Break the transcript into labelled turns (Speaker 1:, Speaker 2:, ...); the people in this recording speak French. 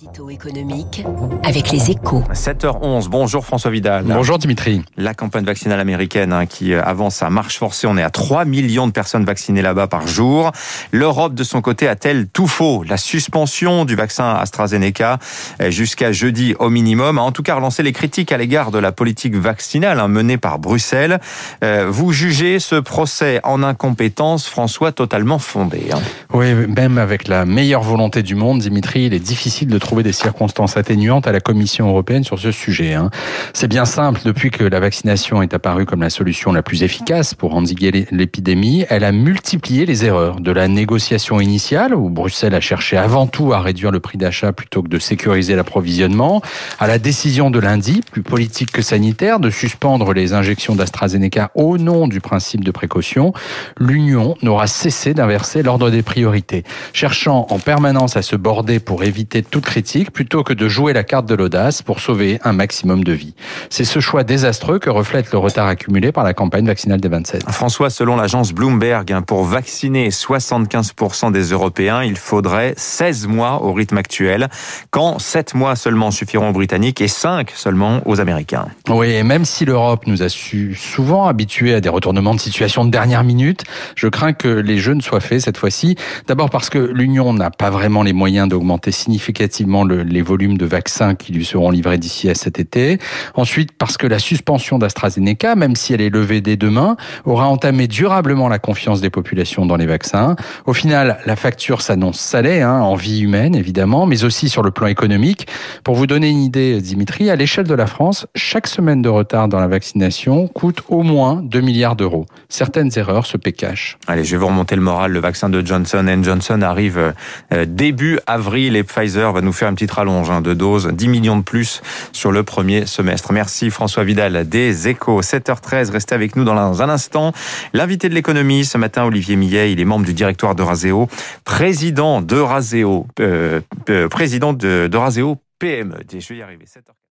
Speaker 1: L'édito économique avec les échos.
Speaker 2: 7h11, bonjour François Vidal.
Speaker 3: Bonjour Dimitri.
Speaker 2: La campagne vaccinale américaine hein, qui avance à marche forcée, on est à 3 millions de personnes vaccinées là-bas par jour. L'Europe de son côté a-t-elle tout faux? La suspension du vaccin AstraZeneca euh, jusqu'à jeudi au minimum a en tout cas relancé les critiques à l'égard de la politique vaccinale hein, menée par Bruxelles. Euh, vous jugez ce procès en incompétence, François, totalement fondé hein
Speaker 3: Oui, même avec la meilleure volonté du monde, Dimitri, il est difficile de trouver des circonstances atténuantes à la Commission européenne sur ce sujet. Hein. C'est bien simple, depuis que la vaccination est apparue comme la solution la plus efficace pour endiguer l'épidémie, elle a multiplié les erreurs. De la négociation initiale, où Bruxelles a cherché avant tout à réduire le prix d'achat plutôt que de sécuriser l'approvisionnement, à la décision de lundi, plus politique que sanitaire, de suspendre les injections d'AstraZeneca au nom du principe de précaution, l'Union n'aura cessé d'inverser l'ordre des priorités, cherchant en permanence à se border pour éviter toute critique plutôt que de jouer la carte de l'audace pour sauver un maximum de vies. C'est ce choix désastreux que reflète le retard accumulé par la campagne vaccinale des 27.
Speaker 2: François, selon l'agence Bloomberg, hein, pour vacciner 75% des Européens, il faudrait 16 mois au rythme actuel, quand 7 mois seulement suffiront aux Britanniques et 5 seulement aux Américains.
Speaker 3: Oui, et même si l'Europe nous a su souvent habitués à des retournements de situation de dernière minute, je crains que les jeux ne soient faits cette fois-ci. D'abord parce que l'Union n'a pas vraiment les moyens d'augmenter significativement le, les volumes de vaccins qui lui seront livrés d'ici à cet été. Ensuite, parce que la suspension d'AstraZeneca, même si elle est levée dès demain, aura entamé durablement la confiance des populations dans les vaccins. Au final, la facture s'annonce salée, hein, en vie humaine évidemment, mais aussi sur le plan économique. Pour vous donner une idée, Dimitri, à l'échelle de la France, chaque semaine de retard dans la vaccination coûte au moins 2 milliards d'euros. Certaines erreurs se cash.
Speaker 2: Allez, je vais vous remonter le moral. Le vaccin de Johnson Johnson arrive euh, début avril et Pfizer va nous faire une petite rallonge hein, de doses, 10 millions de plus sur le premier semestre. Merci François Vidal des Échos. 7h13, restez avec nous dans un instant. L'invité de l'économie ce matin, Olivier Millet, il est membre du directoire d'Euraseo, président d'Euraseo, euh, euh, président de, PME. Je vais y arriver. 7h...